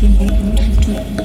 Thì mình.